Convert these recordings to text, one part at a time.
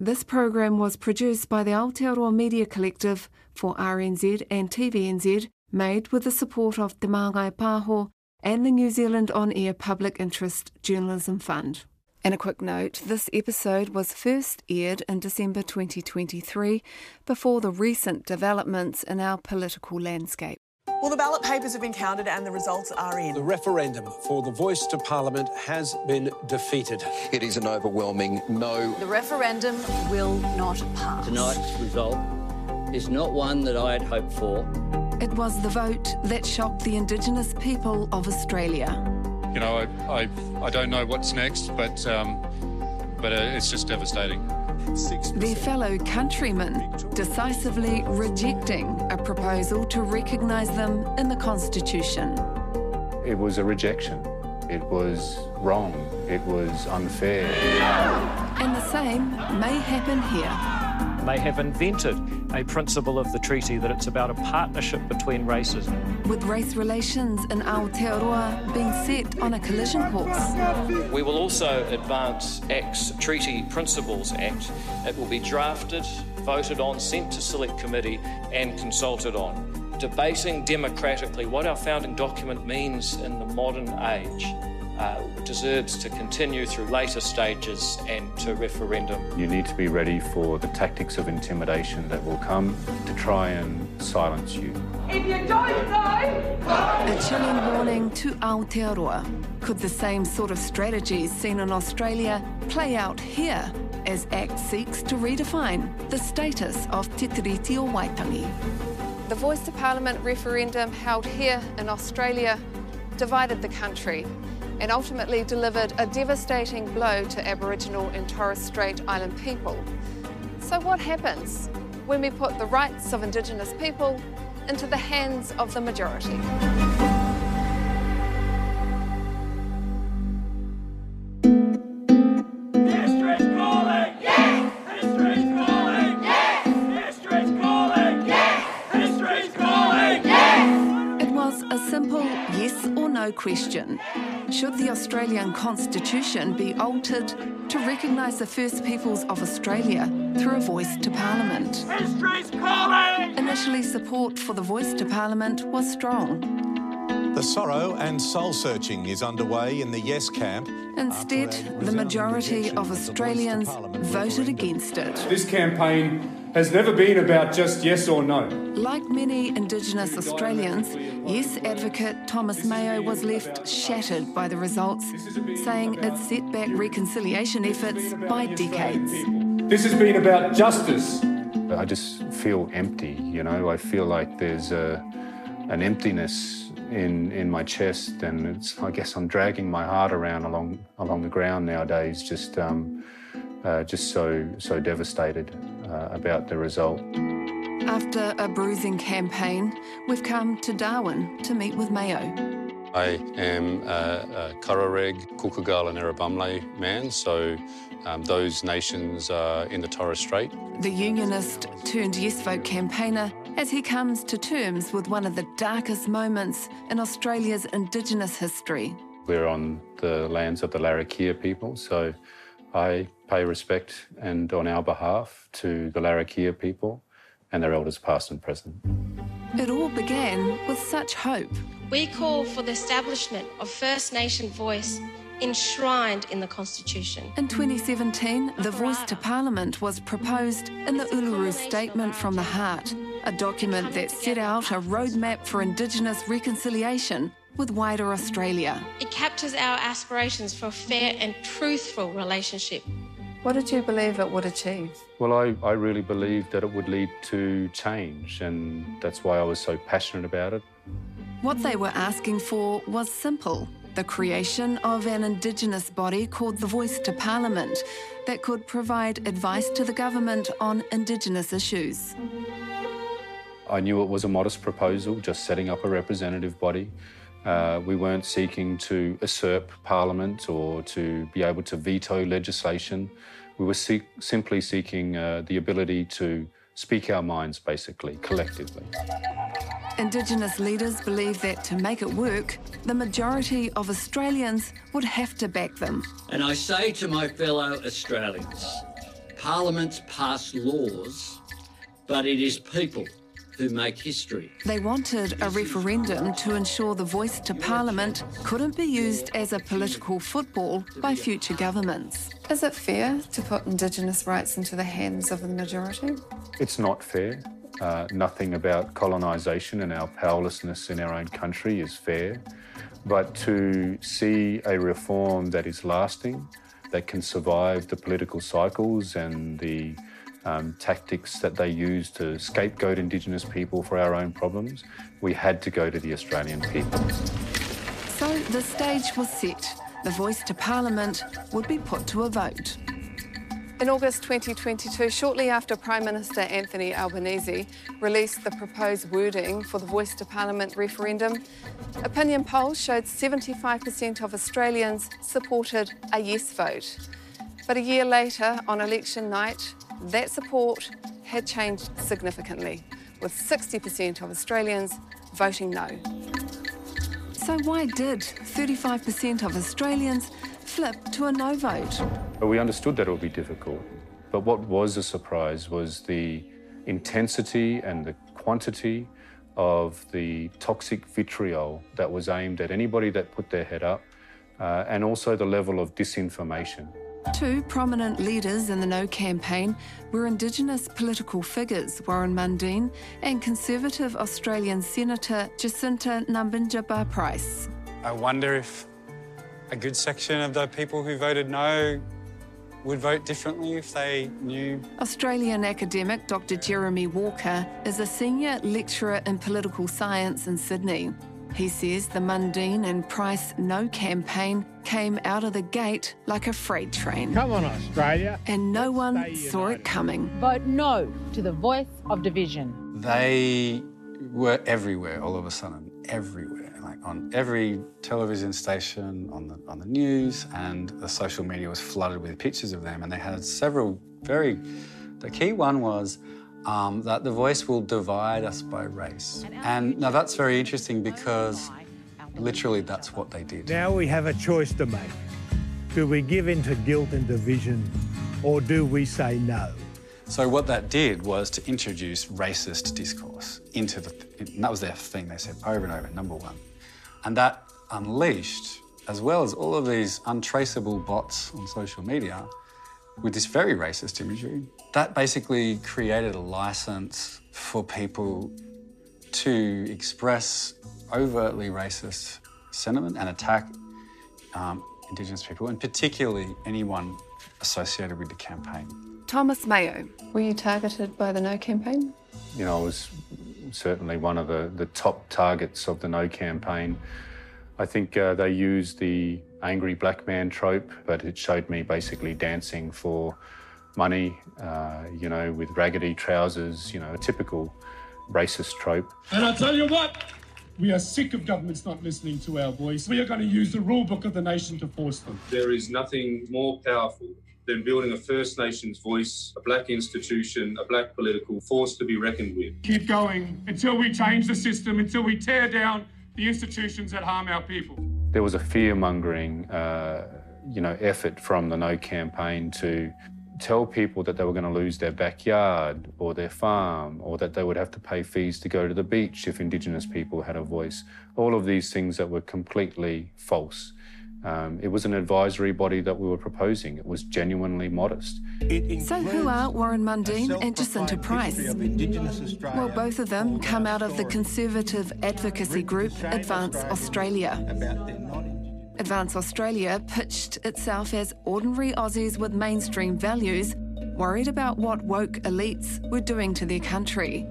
This program was produced by the Aotearoa Media Collective for RNZ and TVNZ, made with the support of Te Māngai Pāho and the New Zealand On Air Public Interest Journalism Fund. And a quick note this episode was first aired in December 2023 before the recent developments in our political landscape. Well, the ballot papers have been counted and the results are in. The referendum for the voice to Parliament has been defeated. It is an overwhelming no. The referendum will not pass. Tonight's result is not one that I had hoped for. It was the vote that shocked the Indigenous people of Australia. You know, I, I, I don't know what's next, but, um, but uh, it's just devastating. Their fellow countrymen decisively rejecting a proposal to recognise them in the Constitution. It was a rejection. It was wrong. It was unfair. And the same may happen here may have invented a principle of the treaty that it's about a partnership between races. With race relations in Aotearoa being set on a collision course. We will also advance ACT's Treaty Principles Act. It will be drafted, voted on, sent to Select Committee and consulted on. Debating democratically what our founding document means in the modern age uh, deserves to continue through later stages and to referendum. You need to be ready for the tactics of intimidation that will come to try and silence you. If you don't know, a chilling warning to Aotearoa. Could the same sort of strategies seen in Australia play out here as ACT seeks to redefine the status of Te Tiriti o Waitangi? The Voice to Parliament referendum held here in Australia divided the country and ultimately delivered a devastating blow to Aboriginal and Torres Strait Island people. So, what happens when we put the rights of Indigenous people into the hands of the majority? Question Should the Australian Constitution be altered to recognise the First Peoples of Australia through a voice to Parliament? History's calling! Initially, support for the voice to Parliament was strong. The sorrow and soul searching is underway in the Yes camp. Instead, the majority of Australians voted against it. This campaign has never been about just yes or no. Like many Indigenous Australians, Yes advocate Thomas Mayo was left shattered by the results, saying it set back reconciliation efforts by decades. This has been about justice. I just feel empty, you know, I feel like there's a, an emptiness in in my chest, and it's I guess I'm dragging my heart around along along the ground nowadays, just um, uh, just so so devastated uh, about the result. After a bruising campaign, we've come to Darwin to meet with Mayo. I am a, a Kaurareg, Kalkalgal and Erubamle man, so um, those nations are in the Torres Strait. The unionist turned Yes Vote campaigner as he comes to terms with one of the darkest moments in Australia's Indigenous history. We're on the lands of the Larrakia people, so I pay respect and on our behalf to the Larrakia people and their elders past and present. It all began with such hope. We call for the establishment of First Nation voice enshrined in the Constitution. In 2017, the Voice to Parliament was proposed in the Uluru Statement from the Heart, a document that set out a roadmap for Indigenous reconciliation with wider Australia. It captures our aspirations for a fair and truthful relationship. What did you believe it would achieve? Well, I, I really believed that it would lead to change, and that's why I was so passionate about it. What they were asking for was simple the creation of an Indigenous body called the Voice to Parliament that could provide advice to the government on Indigenous issues. I knew it was a modest proposal, just setting up a representative body. Uh, we weren't seeking to usurp Parliament or to be able to veto legislation. We were seek simply seeking uh, the ability to speak our minds, basically, collectively. Indigenous leaders believe that to make it work, the majority of Australians would have to back them. And I say to my fellow Australians, Parliaments pass laws, but it is people who make history. They wanted a referendum to ensure the voice to Parliament couldn't be used as a political football by future governments. Is it fair to put Indigenous rights into the hands of the majority? It's not fair. Uh, nothing about colonisation and our powerlessness in our own country is fair. But to see a reform that is lasting, that can survive the political cycles and the um, tactics that they use to scapegoat Indigenous people for our own problems, we had to go to the Australian people. So the stage was set. The voice to Parliament would be put to a vote. In August 2022, shortly after Prime Minister Anthony Albanese released the proposed wording for the Voice to Parliament referendum, opinion polls showed 75% of Australians supported a yes vote. But a year later, on election night, that support had changed significantly, with 60% of Australians voting no. So, why did 35% of Australians flip to a no vote? We understood that it would be difficult. But what was a surprise was the intensity and the quantity of the toxic vitriol that was aimed at anybody that put their head up, uh, and also the level of disinformation. Two prominent leaders in the No campaign were Indigenous political figures Warren Mundine and Conservative Australian Senator Jacinta Nampijinpa Price. I wonder if a good section of the people who voted no would vote differently if they knew. Australian academic Dr. Jeremy Walker is a senior lecturer in political science in Sydney. He says the Mundine and Price No campaign came out of the gate like a freight train. Come on, Australia. And no one saw it coming. Vote no to the voice of division. They were everywhere all of a sudden, everywhere. Like on every television station, on the on the news, and the social media was flooded with pictures of them. And they had several very the key one was um, that the voice will divide us by race. And now that's very interesting because literally that's what they did. Now we have a choice to make. Do we give in to guilt and division or do we say no? So what that did was to introduce racist discourse into the, and that was their thing. They said over and over, number one, and that unleashed, as well as all of these untraceable bots on social media, with this very racist imagery. That basically created a license for people to express overtly racist sentiment and attack um, Indigenous people, and particularly anyone associated with the campaign. Thomas Mayo, were you targeted by the No campaign? You know, I was certainly one of the, the top targets of the No campaign. I think uh, they used the angry black man trope, but it showed me basically dancing for money, uh, you know, with raggedy trousers, you know, a typical racist trope. And I tell you what, we are sick of governments not listening to our voice. We are going to use the rule book of the nation to force them. There is nothing more powerful than building a First Nations voice, a black institution, a black political force to be reckoned with. Keep going until we change the system, until we tear down the institutions that harm our people. There was a fear mongering, uh, you know, effort from the No campaign to tell people that they were going to lose their backyard or their farm or that they would have to pay fees to go to the beach if Indigenous people had a voice. All of these things that were completely false. Um, it was an advisory body that we were proposing. It was genuinely modest. So, who are Warren Mundine and Jacinta Price? Well, both of them come out of the conservative advocacy group Advance Australia. Advance Australia pitched itself as ordinary Aussies with mainstream values, worried about what woke elites were doing to their country.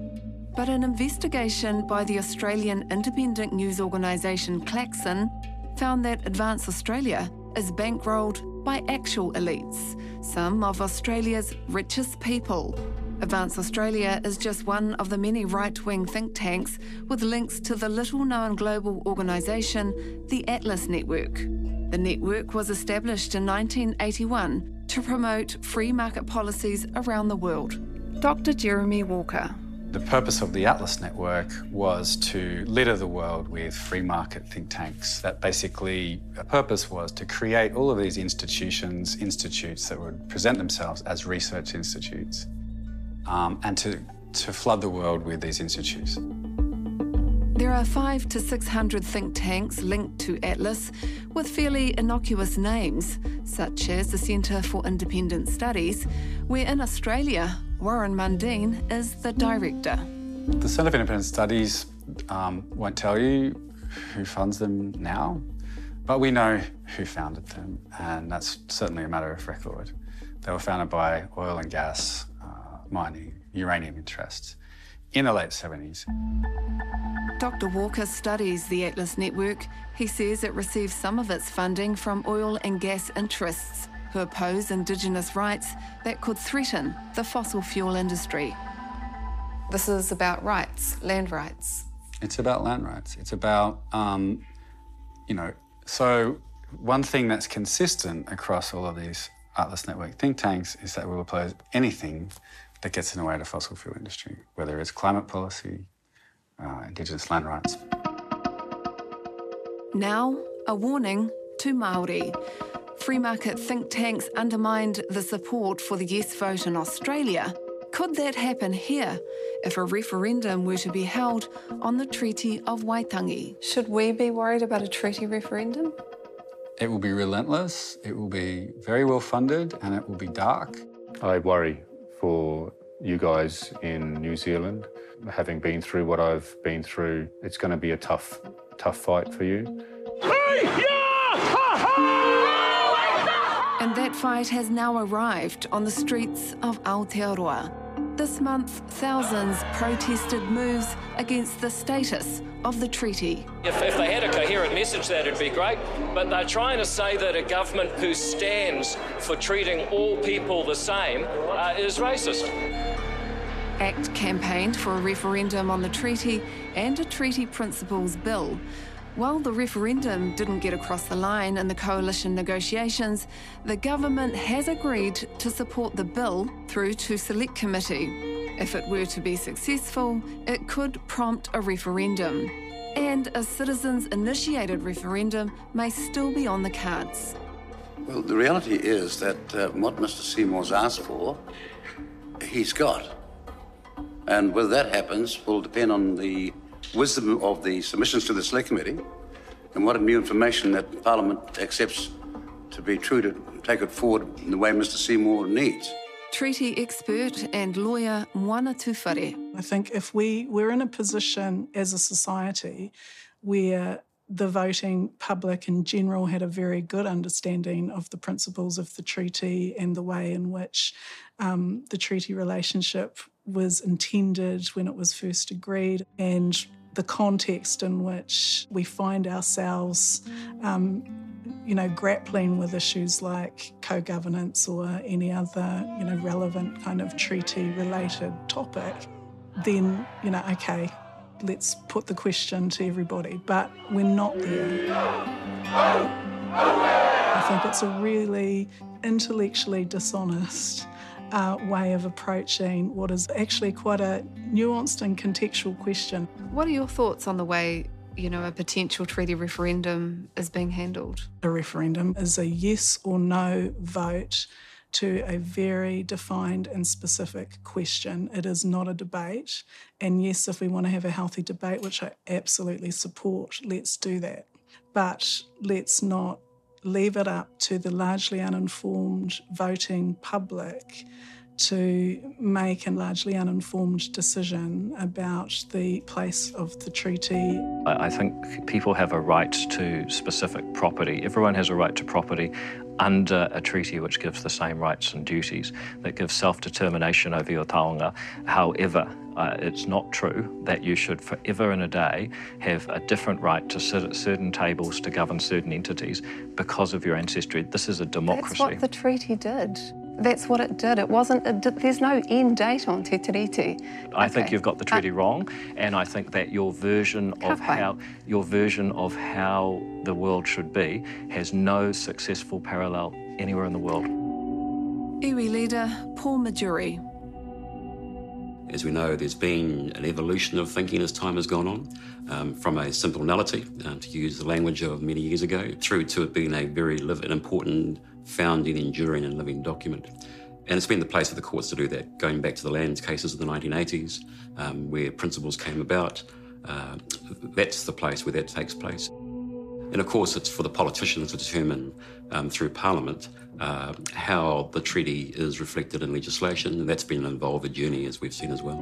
But an investigation by the Australian independent news organisation Klaxon found that Advance Australia is bankrolled by actual elites, some of Australia's richest people. Advance Australia is just one of the many right wing think tanks with links to the little known global organisation, the Atlas Network. The network was established in 1981 to promote free market policies around the world. Dr. Jeremy Walker. The purpose of the Atlas Network was to litter the world with free market think tanks. That basically, the purpose was to create all of these institutions, institutes that would present themselves as research institutes, um, and to, to flood the world with these institutes. There are five to 600 think tanks linked to Atlas with fairly innocuous names, such as the Centre for Independent Studies, where in Australia, Warren Mundine is the director. The Centre for Independent Studies um, won't tell you who funds them now, but we know who founded them, and that's certainly a matter of record. They were founded by oil and gas, uh, mining, uranium interests in the late 70s. Dr. Walker studies the Atlas Network. He says it receives some of its funding from oil and gas interests who oppose Indigenous rights that could threaten the fossil fuel industry. This is about rights, land rights. It's about land rights. It's about, um, you know, so one thing that's consistent across all of these Atlas Network think tanks is that we will oppose anything that gets in the way of the fossil fuel industry, whether it's climate policy, uh, Indigenous land rights. Now, a warning to Maori. Free market think tanks undermined the support for the yes vote in Australia. Could that happen here if a referendum were to be held on the Treaty of Waitangi? Should we be worried about a treaty referendum? It will be relentless, it will be very well funded, and it will be dark. I worry for you guys in New Zealand. Having been through what I've been through, it's going to be a tough, tough fight for you. And that fight has now arrived on the streets of Aotearoa. This month, thousands protested moves against the status of the treaty. If, if they had a coherent message, that'd be great. But they're trying to say that a government who stands for treating all people the same uh, is racist. ACT campaigned for a referendum on the treaty and a treaty principles bill. While the referendum didn't get across the line in the coalition negotiations, the government has agreed to support the bill through to Select Committee. If it were to be successful, it could prompt a referendum. And a citizens initiated referendum may still be on the cards. Well, the reality is that uh, what Mr. Seymour's asked for, he's got. And whether that happens will depend on the wisdom of the submissions to the Select Committee and what new information that Parliament accepts to be true to take it forward in the way Mr Seymour needs. Treaty expert and lawyer Moana Tuwhare. I think if we, we're in a position as a society where the voting public in general had a very good understanding of the principles of the treaty and the way in which um, the treaty relationship was intended when it was first agreed, and the context in which we find ourselves, um, you know, grappling with issues like co-governance or any other, you know, relevant kind of treaty-related topic, then, you know, okay, let's put the question to everybody. But we're not there. I think it's a really intellectually dishonest uh, way of approaching what is actually quite a nuanced and contextual question. What are your thoughts on the way you know, a potential treaty referendum is being handled? A referendum is a yes or no vote to a very defined and specific question. It is not a debate. And yes, if we want to have a healthy debate, which I absolutely support, let's do that. But let's not leave it up to the largely uninformed voting public to make a largely uninformed decision about the place of the treaty. I think people have a right to specific property. Everyone has a right to property under a treaty which gives the same rights and duties, that gives self-determination over your taonga. However, uh, it's not true that you should forever and a day have a different right to sit at certain tables to govern certain entities because of your ancestry. This is a democracy. That's what the treaty did. That's what it did. It wasn't, it did, there's no end date on Te Tiriti. I okay. think you've got the treaty uh, wrong, and I think that your version of how your version of how the world should be has no successful parallel anywhere in the world. Iwi leader Paul Majurey. As we know, there's been an evolution of thinking as time has gone on, um, from a simple nullity, um, to use the language of many years ago, through to it being a very live, an important, founding, enduring, and living document. And it's been the place for the courts to do that, going back to the lands cases of the 1980s, um, where principles came about. Uh, that's the place where that takes place. And of course, it's for the politicians to determine um, through Parliament uh, how the treaty is reflected in legislation, and that's been an involved journey, as we've seen as well.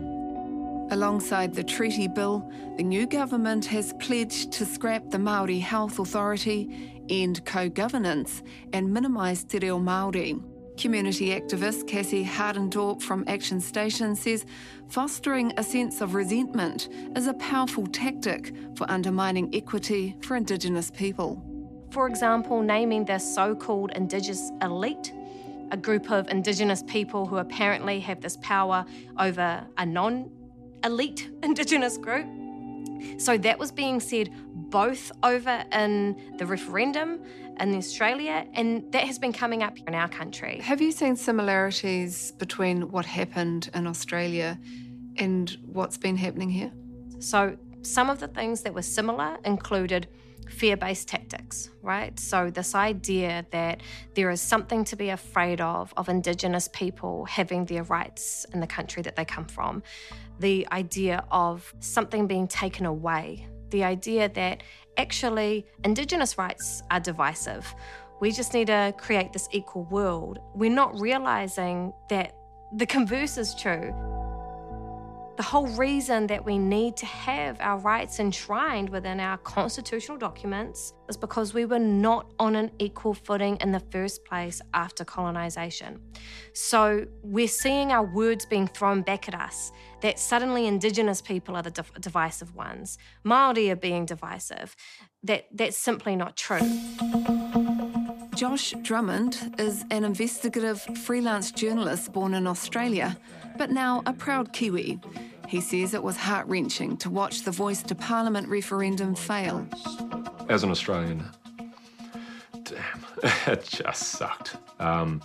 Alongside the treaty bill, the new government has pledged to scrap the Māori Health Authority, end co-governance and minimise te reo Māori. Community activist Kassie Hartendorp from Action Station says fostering a sense of resentment is a powerful tactic for undermining equity for Indigenous people. For example, naming the so called Indigenous elite, a group of Indigenous people who apparently have this power over a non elite Indigenous group. So that was being said both over in the referendum in Australia, and that has been coming up in our country. Have you seen similarities between what happened in Australia and what's been happening here? So, some of the things that were similar included fear based tactics, right? So, this idea that there is something to be afraid of, of Indigenous people having their rights in the country that they come from, the idea of something being taken away, the idea that actually Indigenous rights are divisive. We just need to create this equal world. We're not realizing that the converse is true. The whole reason that we need to have our rights enshrined within our constitutional documents is because we were not on an equal footing in the first place after colonisation. So we're seeing our words being thrown back at us that suddenly Indigenous people are the div- divisive ones, Māori are being divisive. That, that's simply not true. Josh Drummond is an investigative freelance journalist born in Australia, but now a proud Kiwi. He says it was heart wrenching to watch the Voice to Parliament referendum fail. As an Australian, damn, it just sucked. Um,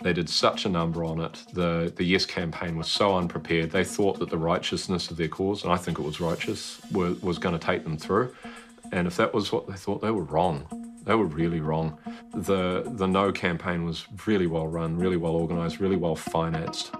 they did such a number on it. The the Yes campaign was so unprepared. They thought that the righteousness of their cause, and I think it was righteous, were, was going to take them through. And if that was what they thought, they were wrong. They were really wrong. The the No campaign was really well run, really well organised, really well financed.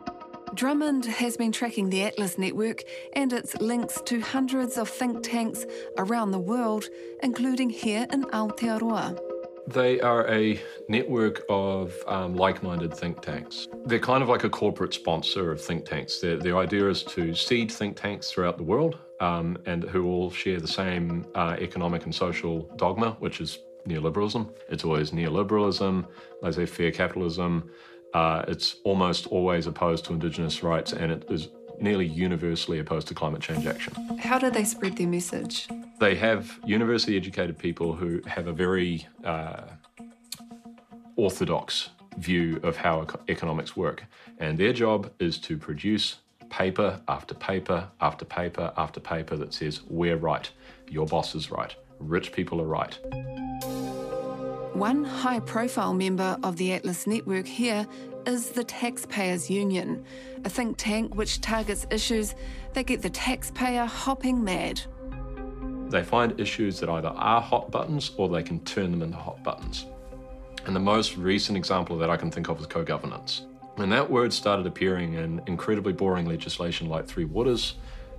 Drummond has been tracking the Atlas network and its links to hundreds of think tanks around the world, including here in Aotearoa. They are a network of um, like minded think tanks. They're kind of like a corporate sponsor of think tanks. Their, their idea is to seed think tanks throughout the world um, and who all share the same uh, economic and social dogma, which is neoliberalism. It's always neoliberalism, laissez faire capitalism. Uh, it's almost always opposed to Indigenous rights and it is nearly universally opposed to climate change action. How do they spread their message? They have university educated people who have a very uh, orthodox view of how economics work. And their job is to produce paper after paper after paper after paper that says, We're right, your boss is right, rich people are right. One high profile member of the Atlas network here is the Taxpayers Union, a think tank which targets issues that get the taxpayer hopping mad. They find issues that either are hot buttons or they can turn them into hot buttons. And the most recent example that I can think of is co governance. When that word started appearing in incredibly boring legislation like Three Waters,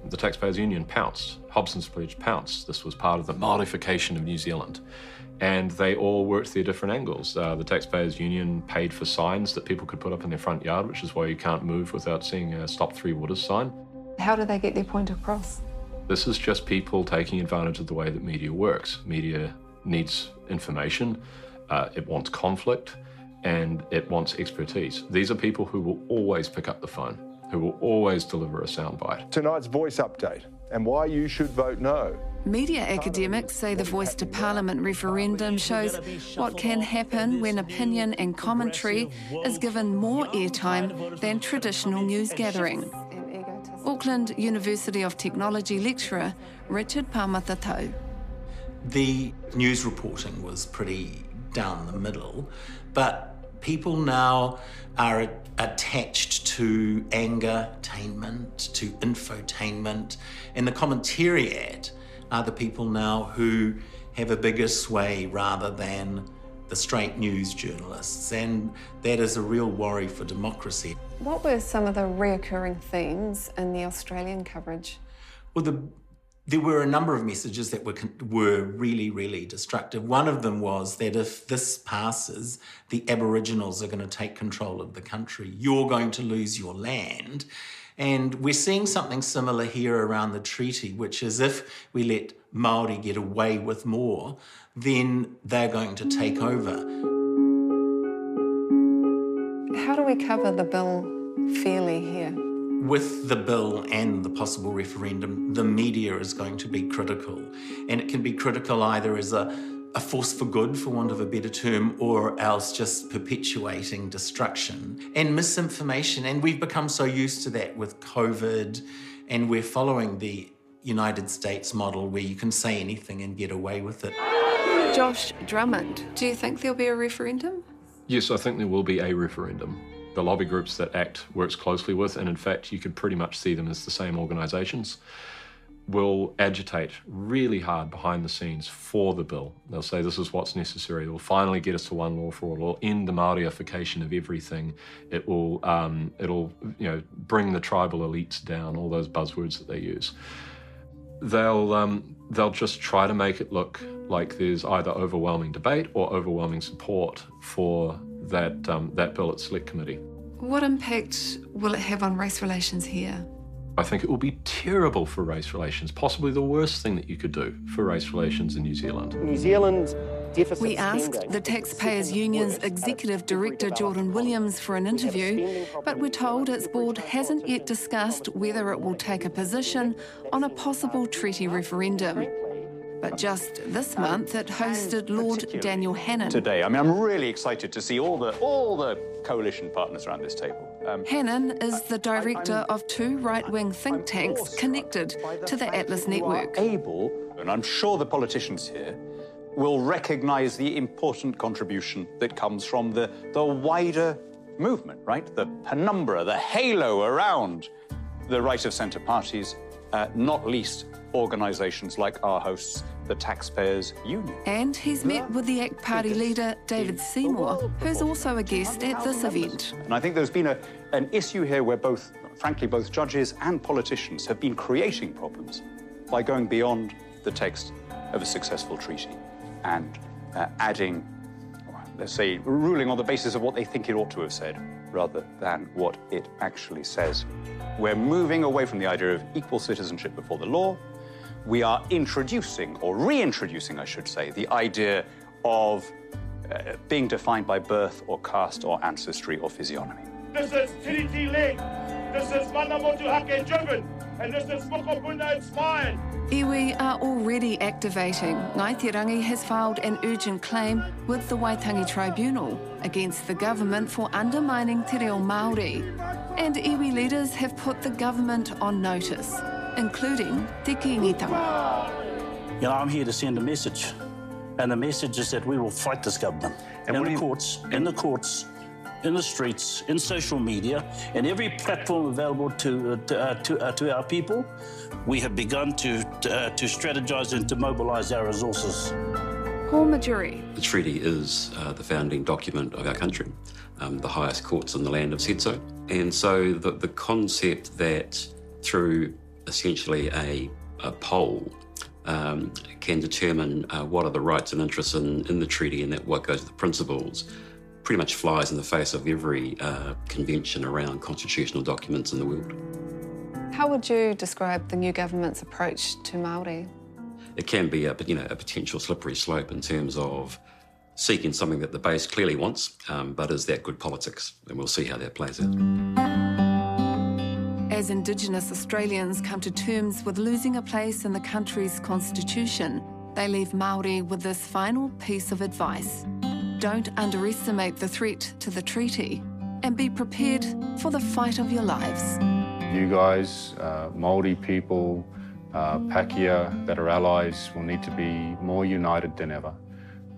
the Taxpayers Union pounced. Hobson's Pledge pounced. This was part of the Māorification of New Zealand. And they all worked their different angles. Uh, the Taxpayers Union paid for signs that people could put up in their front yard, which is why you can't move without seeing a Stop Three Waters sign. How do they get their point across? This is just people taking advantage of the way that media works. Media needs information, uh, it wants conflict, and it wants expertise. These are people who will always pick up the phone, who will always deliver a soundbite. Tonight's voice update and why you should vote no. Media academics say the Voice to Parliament referendum shows what can happen when opinion and commentary is given more airtime than traditional news gathering. Auckland University of Technology lecturer Richard Pamatatau. The news reporting was pretty down the middle, but People now are attached to anger, attainment, to infotainment, and the commentariat are the people now who have a bigger sway rather than the straight news journalists, and that is a real worry for democracy. What were some of the reoccurring themes in the Australian coverage? Well, the, there were a number of messages that were were really, really destructive. One of them was that if this passes, the Aboriginals are going to take control of the country. You're going to lose your land. And we're seeing something similar here around the treaty, which is if we let Maori get away with more, then they're going to take over. How do we cover the bill fairly here? With the bill and the possible referendum, the media is going to be critical. And it can be critical either as a, a force for good, for want of a better term, or else just perpetuating destruction and misinformation. And we've become so used to that with COVID, and we're following the United States model where you can say anything and get away with it. Josh Drummond, do you think there'll be a referendum? Yes, I think there will be a referendum. The lobby groups that ACT works closely with, and in fact, you could pretty much see them as the same organisations, will agitate really hard behind the scenes for the bill. They'll say this is what's necessary. It will finally get us to one law for all. It will end the Maoriification of everything. It will, um, it'll, you know, bring the tribal elites down. All those buzzwords that they use they'll um, they'll just try to make it look like there's either overwhelming debate or overwhelming support for that um, that bill at select committee. What impact will it have on race relations here? I think it will be terrible for race relations, possibly the worst thing that you could do for race relations in New Zealand. New Zealand's we asked the Taxpayers Union's Executive Director Jordan Williams for an interview, but we're told its board hasn't yet discussed whether it will take a position on a possible treaty referendum. But just this month, it hosted Lord Daniel Hannan. Today, I mean, I'm really excited to see all the all the coalition partners around this table. Um, Hannan is the director of two right-wing think tanks connected to the Atlas Network. Able, and I'm sure the politicians here will recognise the important contribution that comes from the, the wider movement, right? The penumbra, the halo around the right of centre parties, uh, not least organisations like our hosts, the Taxpayers Union. And he's met with the ACT Party leader, David Seymour, who's also a guest at this event. And I think there's been a, an issue here where both, frankly, both judges and politicians have been creating problems by going beyond the text of a successful treaty and uh, adding, let's say, ruling on the basis of what they think it ought to have said rather than what it actually says. We're moving away from the idea of equal citizenship before the law. We are introducing, or reintroducing, I should say, the idea of uh, being defined by birth or caste or ancestry or physiognomy. This is Tiriti Lake. This is Manamotu Hake Jurgen. And this is Mokopuna Ismail. Iwi are already activating. Ngāi has filed an urgent claim with the Waitangi Tribunal against the government for undermining Te Reo Māori. And iwi leaders have put the government on notice, including Te Kiingitanga. You know, I'm here to send a message. And the message is that we will fight this government. And in the courts, in the courts, in the streets, in social media, in every platform available to, uh, to, uh, to, uh, to, our people, we have begun to, to, uh, to strategize and to mobilize our resources. Paul Majurey. The treaty is uh, the founding document of our country, um, the highest courts in the land have said so. And so the, the concept that through essentially a, a poll, um, can determine uh, what are the rights and interests in, in the treaty and that what goes with the principles pretty much flies in the face of every uh, convention around constitutional documents in the world. How would you describe the new government's approach to Māori? It can be a, you know, a potential slippery slope in terms of seeking something that the base clearly wants, um, but is that good politics? And we'll see how that plays out. As Indigenous Australians come to terms with losing a place in the country's constitution, they leave Māori with this final piece of advice. Don't underestimate the threat to the treaty and be prepared for the fight of your lives. You guys, uh, Māori people, uh, Pakeha that are allies will need to be more united than ever.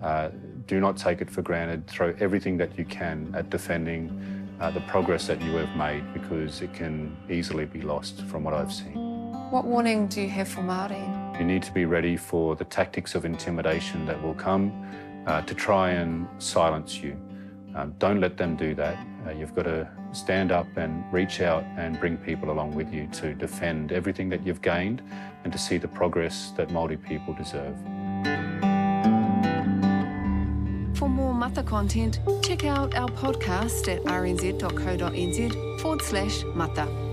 Uh, do not take it for granted. Throw everything that you can at defending uh, the progress that you have made because it can easily be lost from what I've seen. What warning do you have for Māori? You need to be ready for the tactics of intimidation that will come uh, to try and silence you. Um, don't let them do that. Uh, you've got to stand up and reach out and bring people along with you to defend everything that you've gained and to see the progress that Māori people deserve. For more Mata content, check out our podcast at rnz.co.nz forward slash mata.